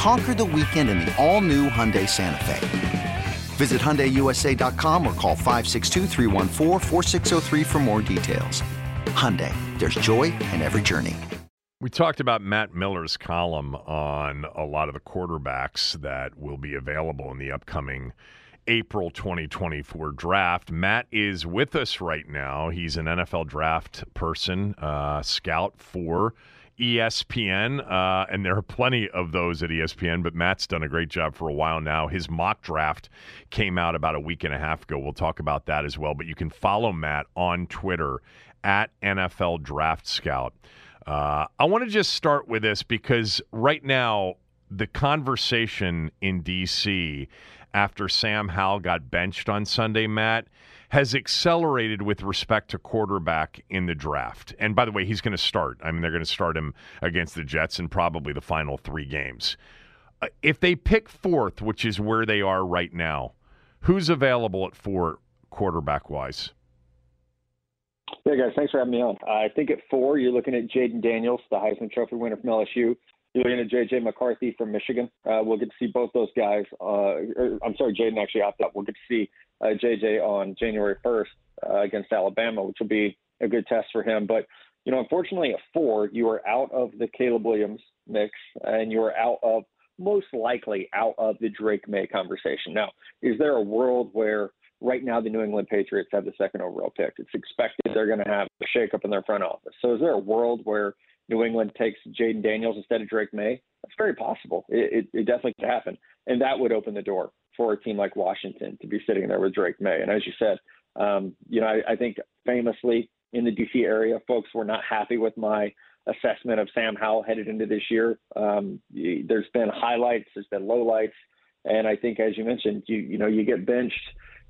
Conquer the weekend in the all-new Hyundai Santa Fe. Visit HyundaiUSA.com or call 562 for more details. Hyundai, there's joy in every journey. We talked about Matt Miller's column on a lot of the quarterbacks that will be available in the upcoming April 2024 draft. Matt is with us right now. He's an NFL draft person, uh, scout for ESPN, uh, and there are plenty of those at ESPN, but Matt's done a great job for a while now. His mock draft came out about a week and a half ago. We'll talk about that as well. But you can follow Matt on Twitter at NFL Draft Scout. Uh, I want to just start with this because right now, the conversation in D.C. after Sam Howell got benched on Sunday, Matt, has accelerated with respect to quarterback in the draft. And by the way, he's going to start. I mean, they're going to start him against the Jets in probably the final three games. Uh, if they pick fourth, which is where they are right now, who's available at four quarterback wise? Hey guys, thanks for having me on. I think at four, you're looking at Jayden Daniels, the Heisman Trophy winner from LSU. Looking at J.J. McCarthy from Michigan. Uh, we'll get to see both those guys. Uh, or, I'm sorry, Jayden actually opted out. We'll get to see uh, J.J. on January 1st uh, against Alabama, which will be a good test for him. But you know, unfortunately, at four, you are out of the Caleb Williams mix, and you are out of most likely out of the Drake Maye conversation. Now, is there a world where right now the New England Patriots have the second overall pick? It's expected they're going to have a shakeup in their front office. So, is there a world where New England takes Jayden Daniels instead of Drake Maye. that's very possible. It, it, it, definitely could happen. And that would open the door for a team like Washington to be sitting there with Drake Maye. And as you said, um, you know, I, I think famously in the DC area, folks were not happy with my assessment of Sam Howell headed into this year. Um, there's been highlights, there's been lowlights, and I think as you mentioned, you you know you get benched.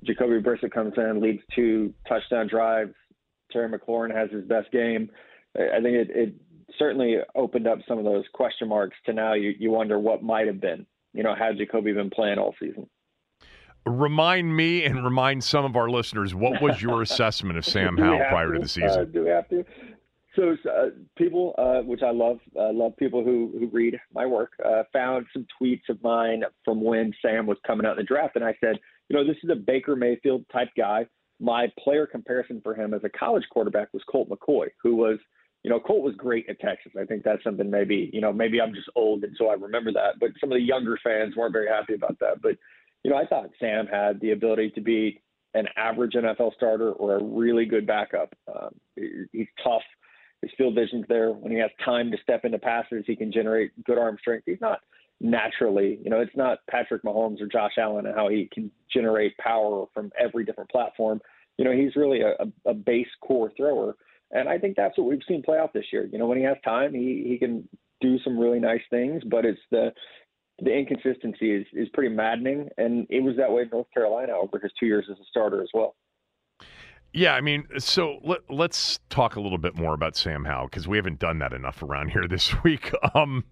Jacoby Brissett comes in, leads two touchdown drives. Terry McLaurin has his best game. I think it, it certainly opened up some of those question marks to now you, you wonder what might have been. You know, had Jacoby been playing all season? Remind me and remind some of our listeners what was your assessment of Sam Howell prior to, to the season? Uh, do we have to? So uh, people, uh, which I love, uh, love people who who read my work, uh, found some tweets of mine from when Sam was coming out in the draft, and I said, you know, this is a Baker Mayfield type guy. My player comparison for him as a college quarterback was Colt McCoy, who was you know, Colt was great at Texas. I think that's something maybe, you know, maybe I'm just old and so I remember that. But some of the younger fans weren't very happy about that. But, you know, I thought Sam had the ability to be an average NFL starter or a really good backup. Um, he's tough. His field vision's there. When he has time to step into passes, he can generate good arm strength. He's not naturally, you know, it's not Patrick Mahomes or Josh Allen and how he can generate power from every different platform. You know, he's really a, a base core thrower and I think that's what we've seen play out this year. You know, when he has time, he he can do some really nice things, but it's the the inconsistency is is pretty maddening, and it was that way in North Carolina over his two years as a starter as well. Yeah, I mean, so let, us talk a little bit more about Sam Howell because we haven't done that enough around here this week. Um,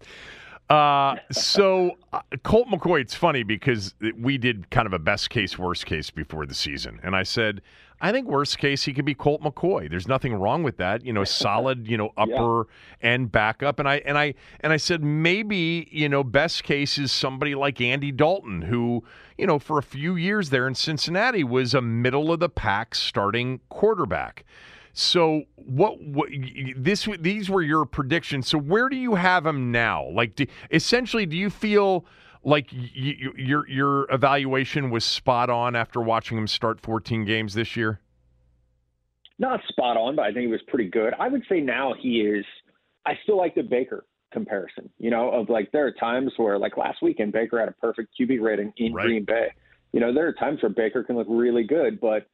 uh, so uh, Colt McCoy, it's funny because we did kind of a best case, worst case before the season, and I said I think worst case he could be Colt McCoy. There's nothing wrong with that. You know, solid, you know, upper yeah. end backup. And I and I and I said maybe, you know, best case is somebody like Andy Dalton, who, you know, for a few years there in Cincinnati was a middle of the pack starting quarterback. So what, what this these were your predictions. So where do you have him now? Like do, essentially do you feel like your your evaluation was spot on after watching him start 14 games this year? Not spot on, but I think it was pretty good. I would say now he is. I still like the Baker comparison. You know, of like there are times where like last weekend Baker had a perfect QB rating in right. Green Bay. You know, there are times where Baker can look really good, but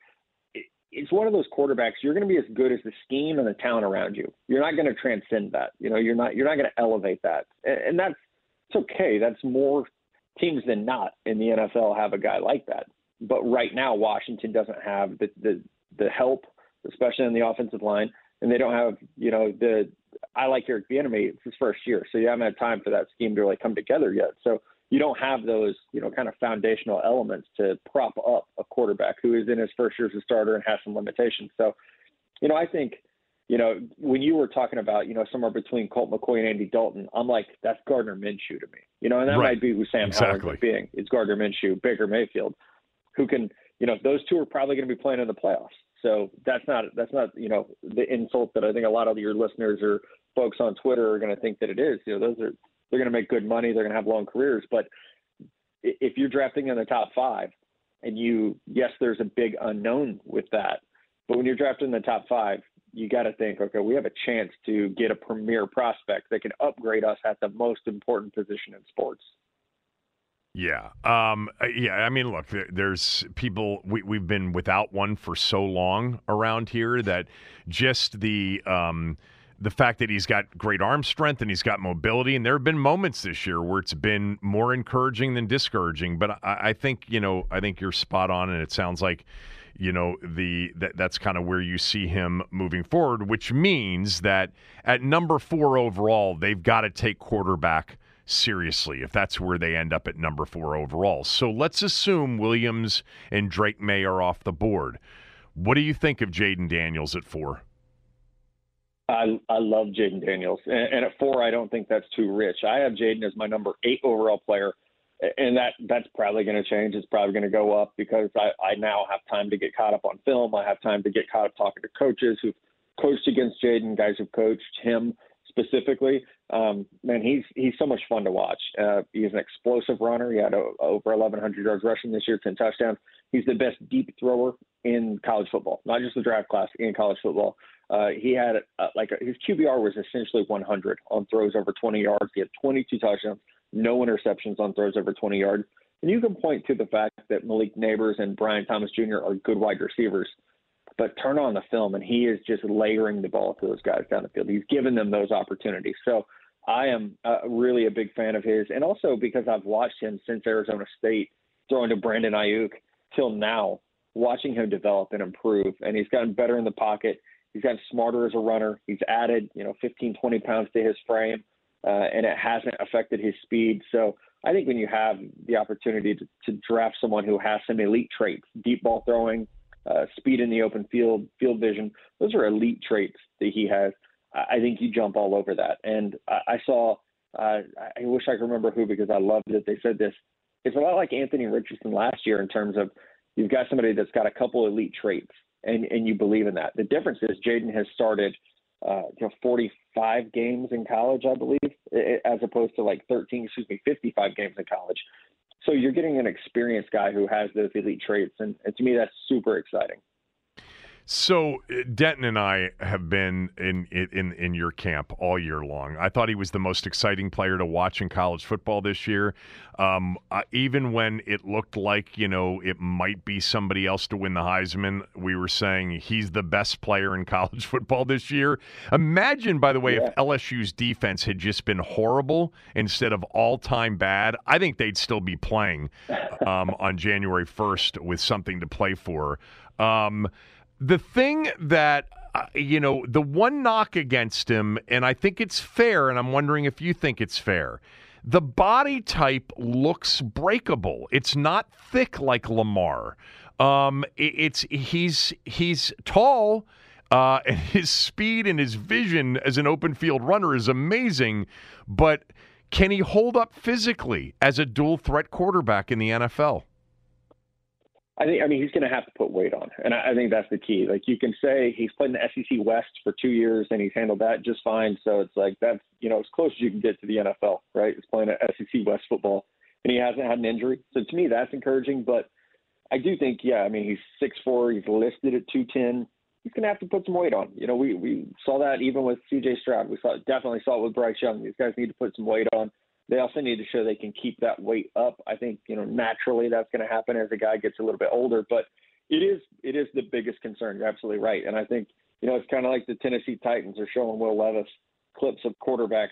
it's one of those quarterbacks. You're going to be as good as the scheme and the talent around you. You're not going to transcend that. You know, you're not you're not going to elevate that, and, and that's it's okay. That's more teams than not in the NFL have a guy like that. But right now, Washington doesn't have the the, the help, especially on the offensive line, and they don't have you know the. I like Eric Bieniemy. It's his first year, so you haven't had time for that scheme to really come together yet. So you don't have those you know kind of foundational elements to prop up a quarterback who is in his first year as a starter and has some limitations. So, you know, I think you know, when you were talking about, you know, somewhere between Colt McCoy and Andy Dalton, I'm like, that's Gardner Minshew to me. You know, and that right. might be who Sam exactly. Howell is being. It's Gardner Minshew, Baker Mayfield, who can, you know, those two are probably going to be playing in the playoffs. So that's not that's not you know the insult that I think a lot of your listeners or folks on Twitter are going to think that it is. You know, those are they're going to make good money, they're going to have long careers, but if you're drafting in the top five, and you yes, there's a big unknown with that, but when you're drafting in the top five, you got to think, okay, we have a chance to get a premier prospect that can upgrade us at the most important position in sports. Yeah. Um, yeah. I mean, look, there's people, we, we've been without one for so long around here that just the, um, the fact that he's got great arm strength and he's got mobility, and there have been moments this year where it's been more encouraging than discouraging. But I, I think you know, I think you're spot on, and it sounds like you know the that, that's kind of where you see him moving forward which means that at number 4 overall they've got to take quarterback seriously if that's where they end up at number 4 overall so let's assume Williams and Drake Maye are off the board what do you think of Jayden Daniels at 4 I I love Jayden Daniels, and, and, at four, I don't think that's too rich. I have Jayden as my number eight overall player and that that's probably going to change. It's probably going to go up because I, I now have time to get caught up on film. I have time to get caught up talking to coaches who've coached against Jayden, guys who've coached him specifically. Um, man, he's he's so much fun to watch. Uh, he's an explosive runner. He had a, over 1,100 yards rushing this year, 10 touchdowns. He's the best deep thrower in college football, not just the draft class in college football. Uh, he had uh, like a, his QBR was essentially 100 on throws over 20 yards. He had 22 touchdowns no interceptions on throws over 20 yards. And you can point to the fact that Malik Nabers and Brian Thomas Jr. are good wide receivers. But turn on the film, and he is just layering the ball to those guys down the field. He's given them those opportunities. So I am uh, really a big fan of his. And also because I've watched him since Arizona State throwing to Brandon Aiyuk till now, watching him develop and improve. And he's gotten better in the pocket. He's gotten smarter as a runner. He's added, you know, 15, 20 pounds to his frame uh, and it hasn't affected his speed. So I think when you have the opportunity to, to draft someone who has some elite traits, deep ball throwing, uh, speed in the open field, field vision, those are elite traits that he has. I think you jump all over that. And I, I saw, uh, I wish I could remember who because I loved that they said this. It's a lot like Anthony Richardson last year in terms of you've got somebody that's got a couple elite traits and, and you believe in that. The difference is Jayden has started uh, you know, 45 games in college, I believe, as opposed to like 13, excuse me, 55 games in college. So you're getting an experienced guy who has those elite traits, and, and to me, that's super exciting. So uh, Denton and I have been in, in in your camp all year long. I thought he was the most exciting player to watch in college football this year. Um, uh, even when it looked like you know it might be somebody else to win the Heisman, we were saying he's the best player in college football this year. Imagine, by the way, yeah. if LSU's defense had just been horrible instead of all time bad. I think they'd still be playing um, on January first with something to play for. Um, the thing that uh, you know, the one knock against him, and I think it's fair, and I'm wondering if you think it's fair. The body type looks breakable. It's not thick like Lamar. Um, it, it's he's he's tall, uh, and his speed and his vision as an open field runner is amazing. But can he hold up physically as a dual threat quarterback in the NFL? I think I mean he's going to have to put weight on, and I, I think that's the key. Like you can say he's played in the SEC West for two years and he's handled that just fine. So it's like that's you know as close as you can get to the NFL, right? He's playing at SEC West football, and he hasn't had an injury. So to me, that's encouraging. But I do think, yeah, I mean he's six four, he's listed at two ten. He's going to have to put some weight on. You know, we we saw that even with C.J. Stroud. We saw definitely saw it with Bryce Young. These guys need to put some weight on they also need to show they can keep that weight up. I think you know naturally that's going to happen as the guy gets a little bit older, but it is it is the biggest concern. You're absolutely right, and I think you know it's kind of like the Tennessee Titans are showing Will Levis clips of quarterbacks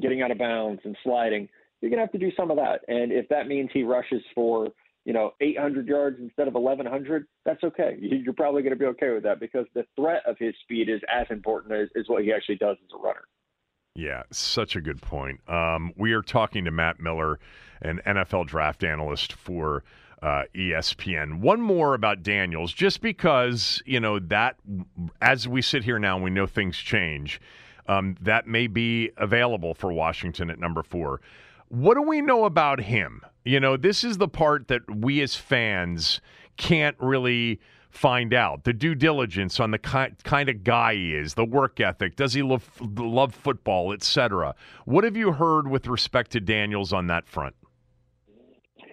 getting out of bounds and sliding. You're going to have to do some of that, and if that means he rushes for you know 800 yards instead of 1100, that's okay. You're probably going to be okay with that because the threat of his speed is as important as, as what he actually does as a runner. Yeah, such a good point. Um, we are talking to Matt Miller, an NFL draft analyst for uh, ESPN. One more about Daniels, just because, you know, that as we sit here now, we know things change. Um, that may be available for Washington at number four. What do we know about him? You know, this is the part that we as fans can't really find out the due diligence on the ki- kind of guy he is, the work ethic, does he love, love football, etc. What have you heard with respect to Daniels on that front?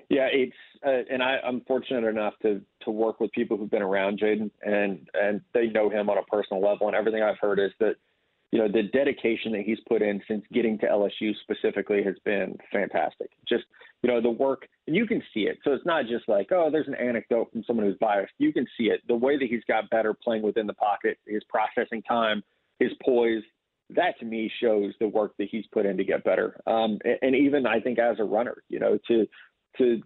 Yeah, it's uh, and I, I'm fortunate enough to to work with people who've been around Jayden and and they know him on a personal level. And everything I've heard is that you know, the dedication that he's put in since getting to LSU specifically has been fantastic. Just, you know, the work, and you can see it. So it's not just like, oh, there's an anecdote from someone who's biased. You can see it. The way that he's got better playing within the pocket, his processing time, his poise, that to me shows the work that he's put in to get better. Um, and, and even I think as a runner, you know, to to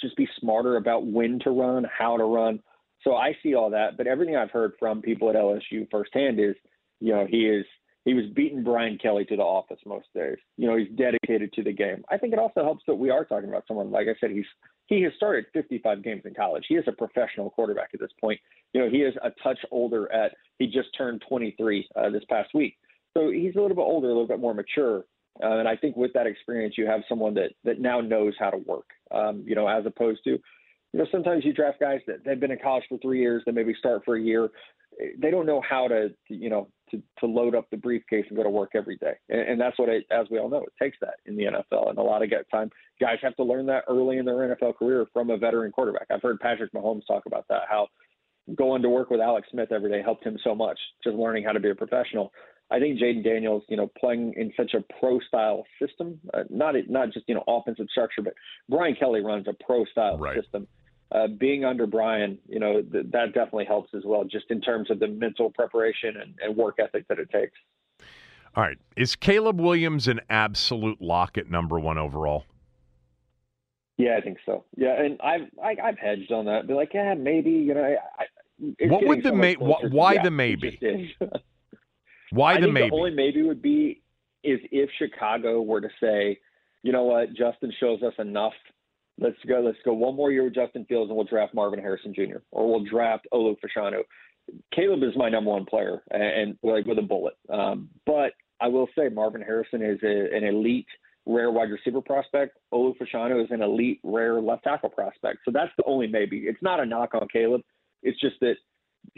just be smarter about when to run, how to run. So I see all that, but everything I've heard from people at LSU firsthand is, you know, he is he was beating Brian Kelly to the office most days. You know, he's dedicated to the game. I think it also helps that we are talking about someone like I said. He's he has started 55 games in college. He is a professional quarterback at this point. You know, he is a touch older at he just turned 23 uh, this past week, so he's a little bit older, a little bit more mature. Uh, and I think with that experience, you have someone that that now knows how to work. Um, you know, as opposed to you know, sometimes you draft guys that they've been in college for three years, they maybe start for a year. They don't know how to, you know, to, to load up the briefcase and go to work every day. And, and that's what it, as we all know, it takes that in the NFL. And a lot of time guys have to learn that early in their NFL career from a veteran quarterback. I've heard Patrick Mahomes talk about that, how going to work with Alex Smith every day helped him so much, just learning how to be a professional. I think Jayden Daniels, you know, playing in such a pro style system, uh, not not just you know offensive structure, but Brian Kelly runs a pro style right. system uh, being under Brian, you know, th- that definitely helps as well, just in terms of the mental preparation and, and work ethic that it takes. All right. Is Caleb Williams an absolute lock at number one overall? Yeah, I think so. Yeah, and I've I, have i have hedged on that. Be like, yeah, maybe. You know, I, what would the so may? Why, why yeah, the maybe? why I the maybe? The only maybe would be is if Chicago were to say, you know what, Justin shows us enough let's go, let's go one more year with Justin Fields and we'll draft Marvin Harrison Jr. or we'll draft Olu Fashanu. Caleb is my number one player and, and like with a bullet. Um, but I will say Marvin Harrison is a, an elite rare wide receiver prospect. Olu Fashanu is an elite rare left tackle prospect. So that's the only maybe. It's not a knock on Caleb. It's just that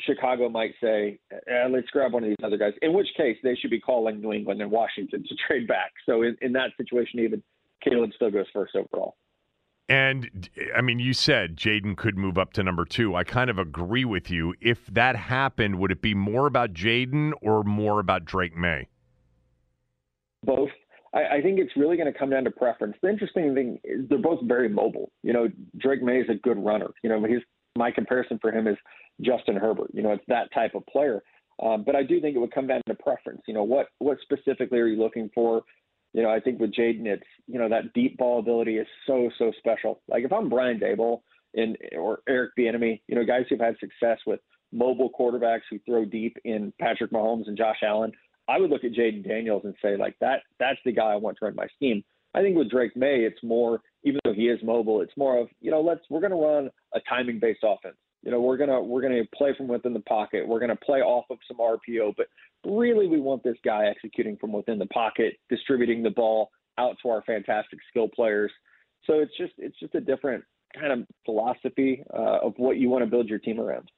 Chicago might say, eh, let's grab one of these other guys, in which case they should be calling New England and Washington to trade back. So in, in that situation, even Caleb still goes first overall. And I mean, you said Jayden could move up to number two. I kind of agree with you. If that happened, would it be more about Jayden or more about Drake Maye? Both. I, I think it's really going to come down to preference. The interesting thing is they're both very mobile. You know, Drake Maye is a good runner. You know, his my comparison for him is Justin Herbert. You know, it's that type of player. Um, but I do think it would come down to preference. You know, what what specifically are you looking for? You know, I think with Jayden, it's you know that deep ball ability is so so special. Like if I'm Brian Daboll and or Eric Bieniemy, you know, guys who've had success with mobile quarterbacks who throw deep in Patrick Mahomes and Josh Allen, I would look at Jayden Daniels and say like that that's the guy I want to run my scheme. I think with Drake Maye, it's more even though he is mobile, it's more of you know let's we're going to run a timing based offense. You know we're gonna we're gonna play from within the pocket. We're gonna play off of some RPO, but really we want this guy executing from within the pocket, distributing the ball out to our fantastic skill players. So it's just it's just a different kind of philosophy uh, of what you want to build your team around.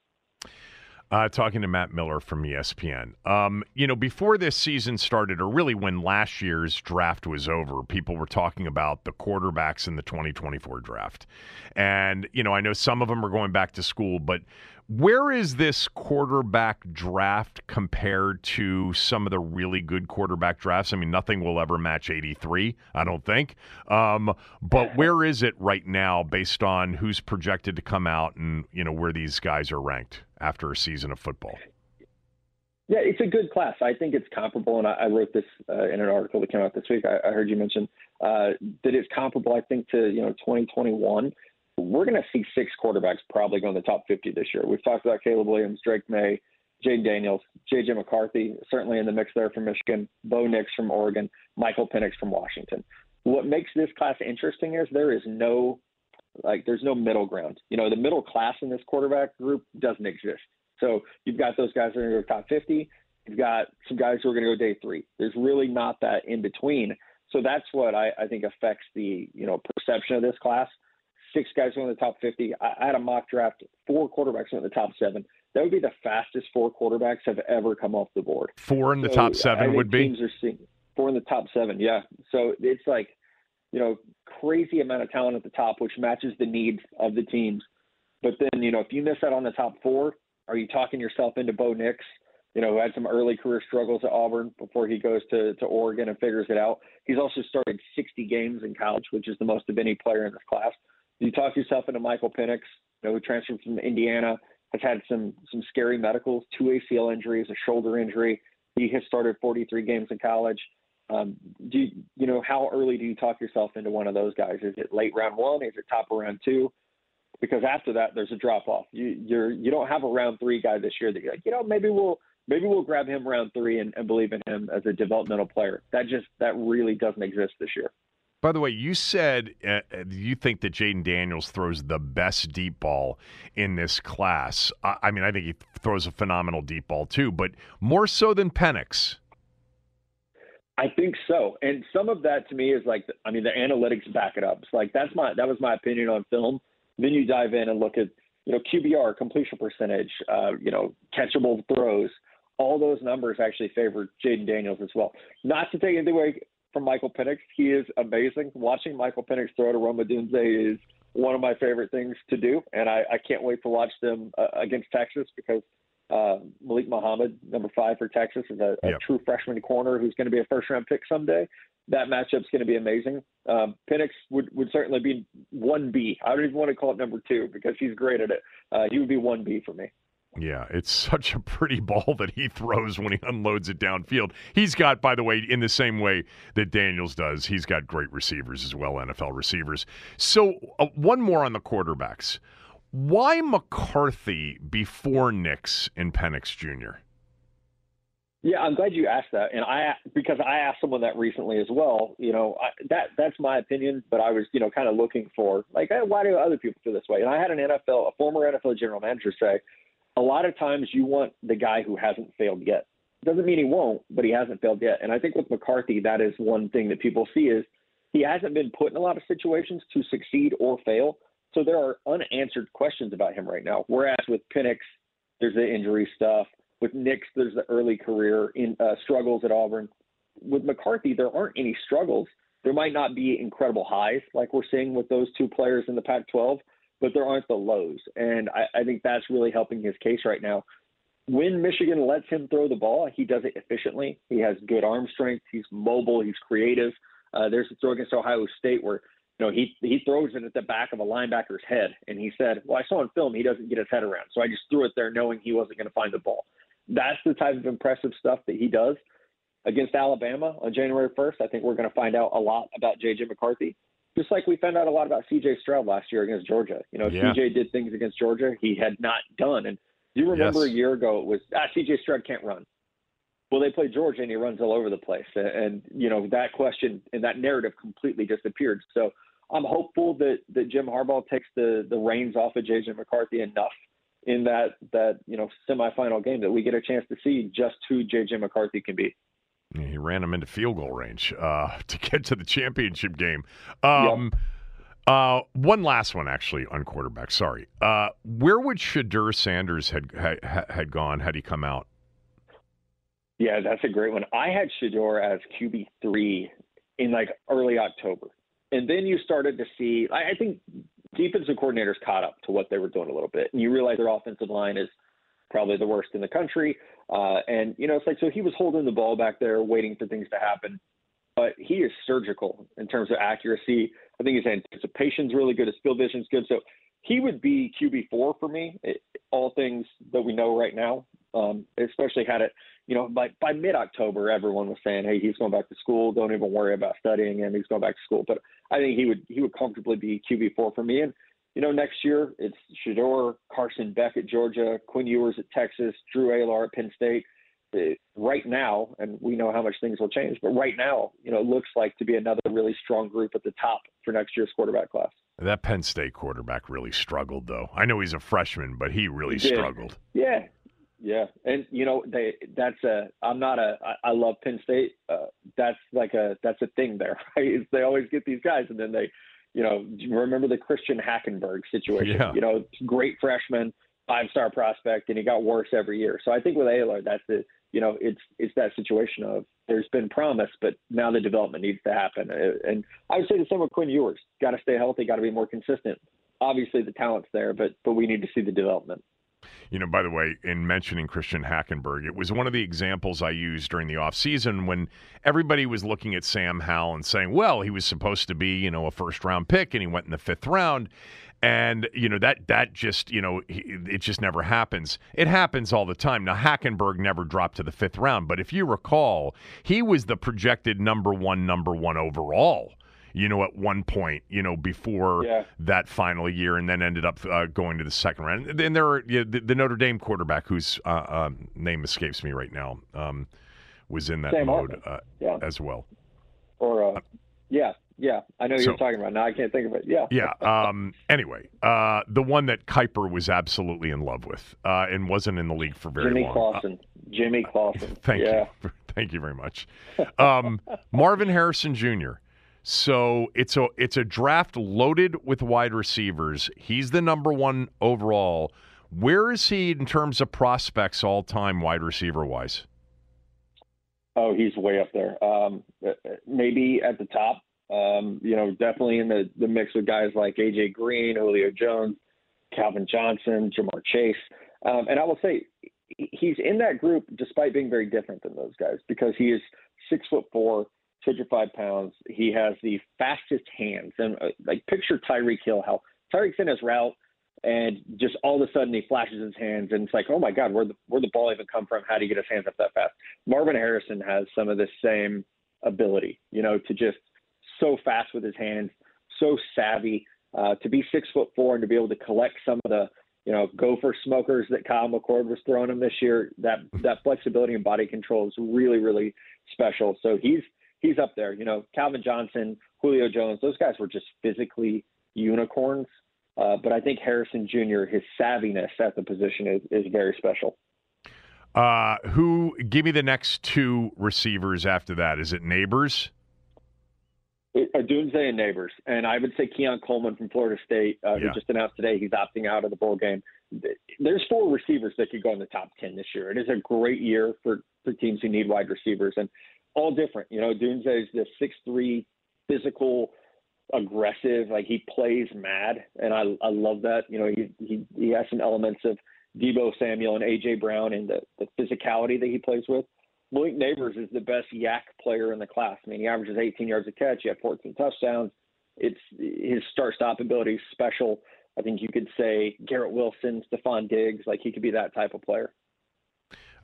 Uh, talking to Matt Miller from ESPN. Um, you know, before this season started, or really when last year's draft was over, people were talking about the quarterbacks in the 2024 draft. And, you know, I know some of them are going back to school, but where is this quarterback draft compared to some of the really good quarterback drafts? I mean, nothing will ever match 83, I don't think. Um, but where is it right now based on who's projected to come out and, you know, where these guys are ranked after a season of football? Yeah, it's a good class. I think it's comparable, and I, I wrote this uh, in an article that came out this week. I, I heard you mention uh, that it's comparable, I think, to you know 2021 we're going to see six quarterbacks probably go in the top 50 this year. We've talked about Caleb Williams, Drake Maye, Jayden Daniels, J.J. McCarthy, certainly in the mix there from Michigan, Bo Nix from Oregon, Michael Penix from Washington. What makes this class interesting is there is no like there's no middle ground. You know, the middle class in this quarterback group doesn't exist. So you've got those guys that are going to go top 50. You've got some guys who are going to go day three. There's really not that in between. So that's what I, I think affects the you know perception of this class six guys in the top 50. I, had a mock draft, four quarterbacks in the top seven. That would be the fastest four quarterbacks have ever come off the board. Four in the so top seven would be? Teams are seeing four in the top seven, yeah. So it's like, you know, crazy amount of talent at the top, which matches the needs of the teams. But then, you know, if you miss out on the top four, are you talking yourself into Bo Nix? You know, who had some early career struggles at Auburn before he goes to, to Oregon and figures it out. He's also started 60 games in college, which is the most of any player in this class. You talk yourself into Michael Penix, you know, who transferred from Indiana, has had some some scary medicals, two ACL injuries, a shoulder injury. He has started 43 games in college. Um, do you, you know how early do you talk yourself into one of those guys? Is it late round one? Is it top of round two? Because after that, there's a drop off. You you're you don't have a round three guy this year that you're like, you know, maybe we'll maybe we'll grab him round three and, and believe in him as a developmental player. That just that really doesn't exist this year. By the way, you said uh, uh, you think that Jayden Daniels throws the best deep ball in this class. I, I, mean, I think he throws a phenomenal deep ball too, but more so than Penix. I think so, and some of that to me is like, I mean, the analytics back it up. It's like that's my that was my opinion on film. Then you dive in and look at you know QBR, completion percentage, uh, you know, catchable throws. All those numbers actually favor Jayden Daniels as well. Not to take anything from Michael Penix. He is amazing. Watching Michael Penix throw to Rome Odunze is one of my favorite things to do, and I, I can't wait to watch them uh, against Texas because uh, Malik Muhammad, number five for Texas, is a, a yep. true freshman corner who's going to be a first round pick someday. That matchup's going to be amazing. Um, Penix would, would certainly be 1B. I don't even want to call it number two because he's great at it. Uh, he would be 1B for me. Yeah, it's such a pretty ball that he throws when he unloads it downfield. He's got, by the way, in the same way that Daniels does, he's got great receivers as well, NFL receivers. So, uh, one more on the quarterbacks. Why McCarthy before Nix and Penix Jr.? Yeah, I'm glad you asked that, and I because I asked someone that recently as well. You know, I, that that's my opinion, but I was you know kind of looking for like, hey, why do other people feel this way? And I had an NFL, a former NFL general manager say, a lot of times you want the guy who hasn't failed yet. Doesn't mean he won't, but he hasn't failed yet. And I think with McCarthy, that is one thing that people see is he hasn't been put in a lot of situations to succeed or fail. So there are unanswered questions about him right now. Whereas with Penix, there's the injury stuff. With Nix, there's the early career in uh, struggles at Auburn. With McCarthy, there aren't any struggles. There might not be incredible highs like we're seeing with those two players in the Pac-12, but there aren't the lows, and I, I think that's really helping his case right now. When Michigan lets him throw the ball, he does it efficiently. He has good arm strength. He's mobile. He's creative. Uh, there's a throw against Ohio State where you know, he he throws it at the back of a linebacker's head, and he said, "Well, I saw in film he doesn't get his head around, so I just threw it there, knowing he wasn't going to find the ball." That's the type of impressive stuff that he does against Alabama on January 1st. I think we're going to find out a lot about JJ McCarthy, just like we found out a lot about CJ Stroud last year against Georgia. You know, yeah. CJ did things against Georgia he had not done, and do you remember yes. a year ago it was ah, CJ Stroud can't run. Well, they play Georgia and he runs all over the place, and, and you know that question and that narrative completely disappeared. So I'm hopeful that that Jim Harbaugh takes the the reins off of JJ McCarthy enough in that that you know semifinal game that we get a chance to see just who JJ McCarthy can be. He ran him into field goal range uh, to get to the championship game. Um, yep. Uh, one last one, actually, on quarterback. Sorry. Uh, where would Shedeur Sanders had, had had gone had he come out? Yeah, that's a great one. I had Shedeur as QB three in like early October. And then you started to see, I, I think defensive coordinators caught up to what they were doing a little bit. And you realize their offensive line is probably the worst in the country. Uh, and, you know, it's like, so he was holding the ball back there, waiting for things to happen. But he is surgical in terms of accuracy. I think his anticipation is really good. His field vision is good. So he would be QB4 for me, it, all things that we know right now, um, especially had it you know, by by mid October, everyone was saying, "Hey, he's going back to school. Don't even worry about studying him. He's going back to school." But I think he would he would comfortably be QB four for me. And you know, next year it's Shedeur, Carson Beck at Georgia, Quinn Ewers at Texas, Drew Allar at Penn State. Right now, and we know how much things will change, but right now, you know, it looks like to be another really strong group at the top for next year's quarterback class. That Penn State quarterback really struggled, though. I know he's a freshman, but he really he struggled. Yeah, yeah, and you know they that's a I'm not a I, I love Penn State. Uh, that's like a that's a thing there, right? Is they always get these guys and then they, you know, remember the Christian Hackenberg situation? Yeah. You know, great freshman, five star prospect, and he got worse every year. So I think with Allar, that's the you know it's it's that situation of there's been promise, but now the development needs to happen. Uh, and I would say the same with Quinn Ewers. Got to stay healthy, got to be more consistent. Obviously, the talent's there, but but we need to see the development. You know, by the way, in mentioning Christian Hackenberg, it was one of the examples I used during the offseason when everybody was looking at Sam Howell and saying, well, he was supposed to be, you know, a first round pick and he went in the fifth round. And, you know, that that just, you know, it just never happens. It happens all the time. Now, Hackenberg never dropped to the fifth round, but if you recall, he was the projected number one, number one overall you know, at one point, you know, before yeah. that final year, and then ended up uh, going to the second round. And there are you know, the, the, Notre Dame quarterback, whose uh, um, name escapes me right now, um, was in that Sam mode uh, yeah. as well. Or, uh, yeah, yeah, I know so, you're talking about. Now I can't think of it. Yeah. Yeah. Um, anyway, uh, the one that Kiper was absolutely in love with uh, and wasn't in the league for very Jimmy long. Clausen. Jimmy Clausen. Thank yeah. you. Thank you very much. Um, Marvin Harrison Jr. So it's a it's a draft loaded with wide receivers. He's the number one overall. Where is he in terms of prospects all time wide receiver wise? Oh, he's way up there. Um, maybe at the top. Um, you know, definitely in the, the mix with guys like AJ Green, Julio Jones, Calvin Johnson, Ja'Marr Chase. Um, and I will say he's in that group despite being very different than those guys because he is six foot four 205 pounds. He has the fastest hands. And uh, like picture Tyreek Hill, how Tyreek's in his route and just all of a sudden he flashes his hands and it's like, oh my God, where the where the ball even come from? How do you get his hands up that fast? Marvin Harrison has some of the same ability, you know, to just so fast with his hands, so savvy, uh, to be six foot four and to be able to collect some of the you know, gopher smokers that Kyle McCord was throwing him this year. That that flexibility and body control is really, really special. So he's he's up there. You know, Calvin Johnson, Julio Jones, those guys were just physically unicorns. Uh, but I think Harrison Jr., his savviness at the position is, is very special. Uh, who give me the next two receivers after that? Is it Nabers? Odunze and Nabers, and I would say Keon Coleman from Florida State, uh, yeah. who just announced today he's opting out of the bowl game. there's four receivers that could go in the top 10 this year. It is a great year for, for teams who need wide receivers and all different. You know, Dunze is the six-three physical, aggressive, like he plays mad. And I, I love that. You know, he, he, he has some elements of Debo Samuel and AJ Brown and the, the physicality that he plays with. Malik Nabers is the best YAC player in the class. I mean, he averages 18 yards a catch. He had 14 touchdowns. It's his start-stop ability is special. I think you could say Garrett Wilson, Stefon Diggs, like he could be that type of player.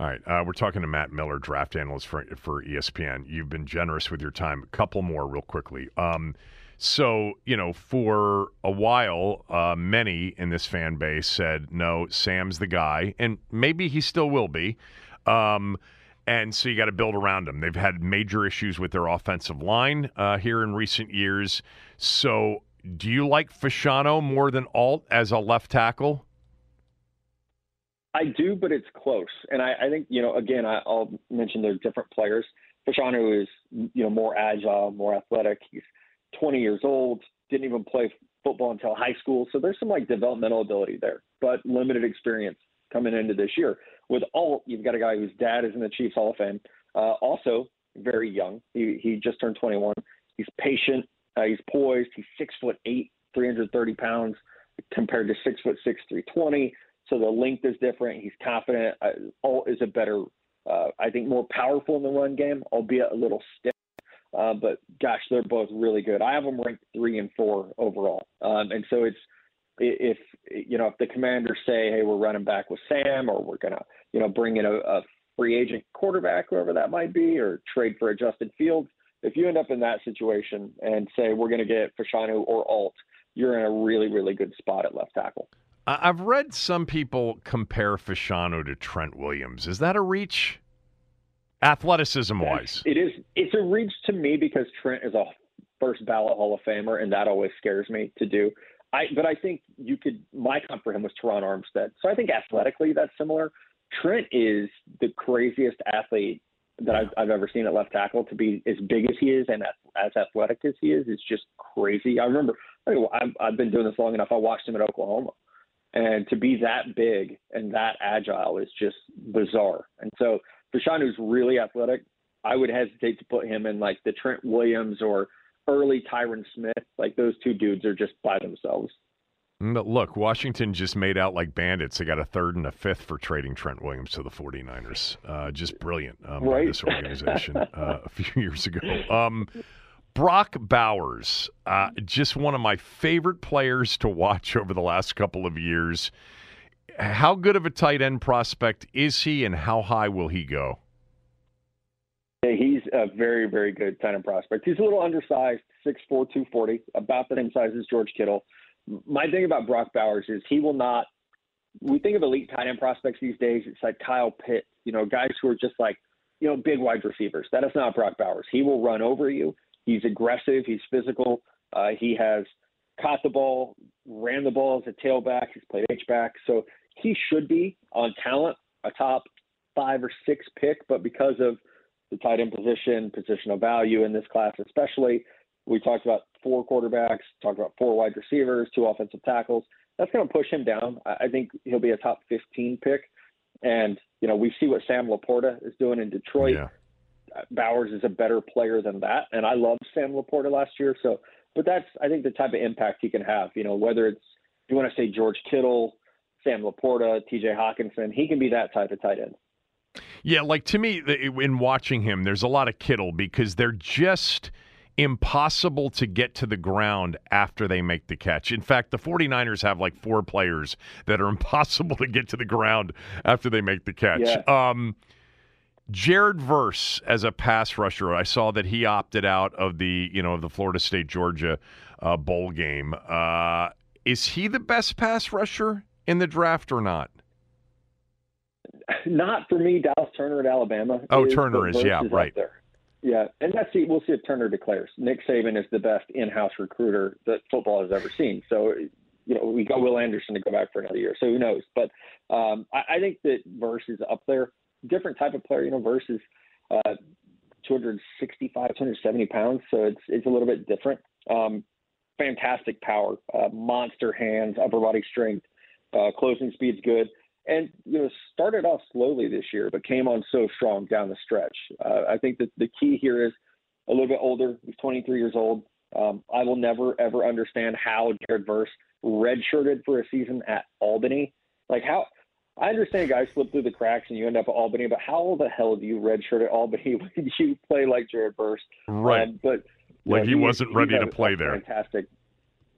All right, uh, we're talking to Matt Miller, draft analyst for for ESPN. You've been generous with your time. A couple more, real quickly. Um, so you know, for a while, uh, many in this fan base said, "No, Sam's the guy," and maybe he still will be. Um, and so you got to build around them. They've had major issues with their offensive line uh, here in recent years. So, do you like Fashanu more than Alt as a left tackle? I do, but it's close. And I, I think, you know, again, I, will mention they're different players. Fashanu is, you know, more agile, more athletic. He's 20 years old, didn't even play football until high school. So there's some like developmental ability there, but limited experience coming into this year. With Alt, you've got a guy whose dad is in the Chiefs Hall of Fame. Uh, also very young. He he just turned 21. He's patient. Uh, he's poised. He's six foot eight, 330 pounds, compared to six foot six, 320. So the length is different. He's confident. Uh, Alt is a better, uh, I think, more powerful in the run game, albeit a little stiff. Uh, but gosh, they're both really good. I have them ranked three and four overall, um, and so it's if you know if the commanders say, hey, we're running back with Sam, or we're gonna you know bring in a, a free agent quarterback, whoever that might be, or trade for a Justin Fields. If you end up in that situation and say we're going to get Fashanu or Alt, you're in a really really good spot at left tackle. I've read some people compare Fashanu to Trent Williams. Is that a reach? Athleticism wise, it is. It's a reach to me because Trent is a first ballot Hall of Famer, and that always scares me to do. I, but I think you could. My comp for him was Terron Armstead, so I think athletically that's similar. Trent is the craziest athlete that I've, I've ever seen at left tackle. To be as big as he is and as athletic as he is, is just crazy. I remember I've, I've been doing this long enough. I watched him at Oklahoma, and to be that big and that agile is just bizarre. And so Fashanu, who's really athletic. I would hesitate to put him in like the Trent Williams or early Tyron Smith. Like those two dudes are just by themselves. Mm, but look, Washington just made out like bandits. They got a third and a fifth for trading Trent Williams to the 49ers. Uh, just brilliant um, right? by this organization uh, a few years ago. Um, Brock Bowers, uh, just one of my favorite players to watch over the last couple of years. How good of a tight end prospect is he, and how high will he go? He's a very, very good tight end prospect. He's a little undersized, 6'4", 240, about the same size as George Kittle. My thing about Brock Bowers is he will not. We think of elite tight end prospects these days. It's like Kyle Pitts, you know, guys who are just like, you know, big wide receivers. That is not Brock Bowers. He will run over you. He's aggressive. He's physical. Uh, he has caught the ball, ran the ball as a tailback. He's played H back, so he should be on talent a top five or six pick. But because of the tight end position, positional value in this class, especially. We talked about four quarterbacks, talked about four wide receivers, two offensive tackles. That's going to push him down. I think he'll be a top 15 pick. And, you know, we see what Sam LaPorta is doing in Detroit. Yeah. Bowers is a better player than that. And I loved Sam LaPorta last year. So, but that's, I think, the type of impact he can have. You know, whether it's, you want to say George Kittle, Sam LaPorta, TJ Hockenson, he can be that type of tight end. Yeah, like to me, in watching him, there's a lot of Kittle because they're just impossible to get to the ground after they make the catch. In fact, the 49ers have like four players that are impossible to get to the ground after they make the catch. Yeah. Um, Jared Verse as a pass rusher, I saw that he opted out of the you know of the Florida State Georgia uh, bowl game. Uh, is he the best pass rusher in the draft or not? Not for me. Dallas Turner at Alabama. Oh, is, Turner is yeah, is right there. Yeah, and that's see. We'll see if Turner declares. Nick Saban is the best in-house recruiter that football has ever seen. So, you know, we got Will Anderson to go back for another year. So who knows? But um, I, I think that Verse is up there. Different type of player. You know, Verse is uh, 265, 270 pounds. So it's it's a little bit different. Um, fantastic power, uh, monster hands, upper body strength Uh, closing speed's good, and you know started off slowly this year, but came on so strong down the stretch. Uh, I think that the key here is a little bit older. He's 23 years old. Um, I will never ever understand how Jared Verse redshirted for a season at Albany. Like how I understand guys slip through the cracks and you end up at Albany, but how the hell do you redshirt at Albany when you play like Jared Verse? Right. Um, but like know, he, wasn't ready to play there. Fantastic.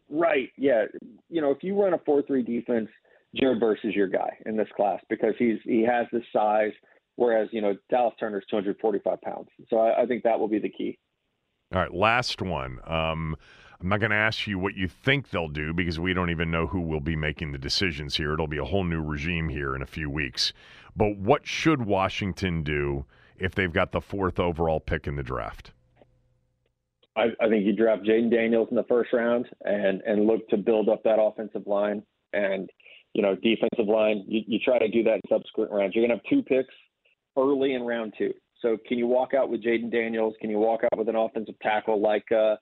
Right. Yeah. You know, if you run a four-three defense, Jared Verse is your guy in this class because he's he has this size, whereas you know Dallas Turner's 245 pounds. So I, I think that will be the key. All right, last one. Um, I'm not going to ask you what you think they'll do because we don't even know who will be making the decisions here. It'll be a whole new regime here in a few weeks. But what should Washington do if they've got the fourth overall pick in the draft? I, I think you draft Jayden Daniels in the first round and and look to build up that offensive line and you know defensive line. You, you try to do that in subsequent rounds. You're going to have two picks early in round two. So can you walk out with Jayden Daniels? Can you walk out with an offensive tackle like uh,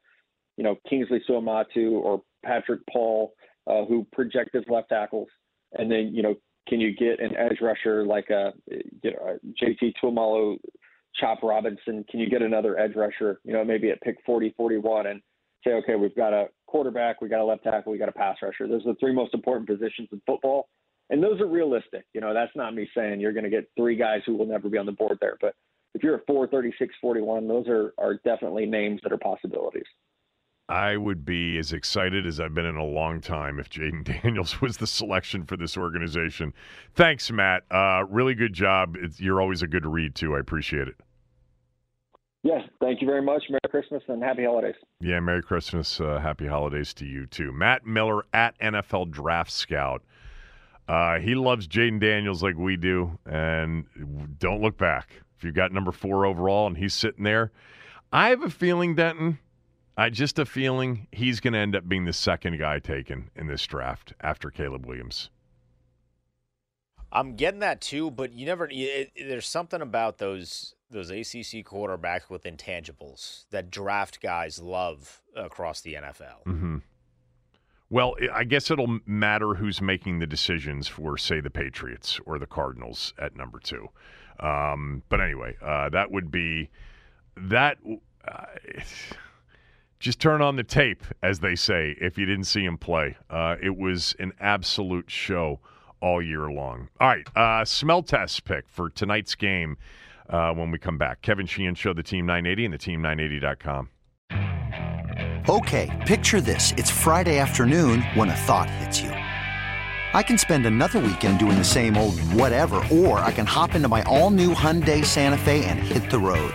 you know Kingsley Suamataia or Patrick Paul, uh, who project as left tackles? And then you know can you get an edge rusher like a you know JT Tuimoloau Chop Robinson? Can you get another edge rusher, you know, maybe at pick 40, 41 and say, okay, we've got a quarterback, we got a left tackle, we got a pass rusher. Those are the three most important positions in football. And those are realistic. You know, that's not me saying you're going to get three guys who will never be on the board there. But if you're at 436, 41, those are, are definitely names that are possibilities. I would be as excited as I've been in a long time if Jayden Daniels was the selection for this organization. Thanks, Matt. Uh, really good job. It's, you're always a good read, too. I appreciate it. Yes, thank you very much. Merry Christmas and happy holidays. Yeah, Merry Christmas. Uh, happy holidays to you, too. Matt Miller at NFL Draft Scout. Uh, he loves Jayden Daniels like we do, and don't look back. If you've got number four overall and he's sitting there, I have a feeling, Denton – I just a feeling he's going to end up being the second guy taken in this draft after Caleb Williams. I'm getting that too, but you never. It, it, there's something about those those ACC quarterbacks with intangibles that draft guys love across the NFL. Mm-hmm. Well, I guess it'll matter who's making the decisions for, say, the Patriots or the Cardinals at number two. Um, but anyway, uh, that would be that. Uh, just turn on the tape, as they say, if you didn't see him play. Uh, it was an absolute show all year long. All right, uh, smell test pick for tonight's game uh, when we come back. Kevin Sheehan Show, the Team 980 and the Team980.com. Okay, picture this. It's Friday afternoon when a thought hits you. I can spend another weekend doing the same old whatever, or I can hop into my all new Hyundai Santa Fe and hit the road.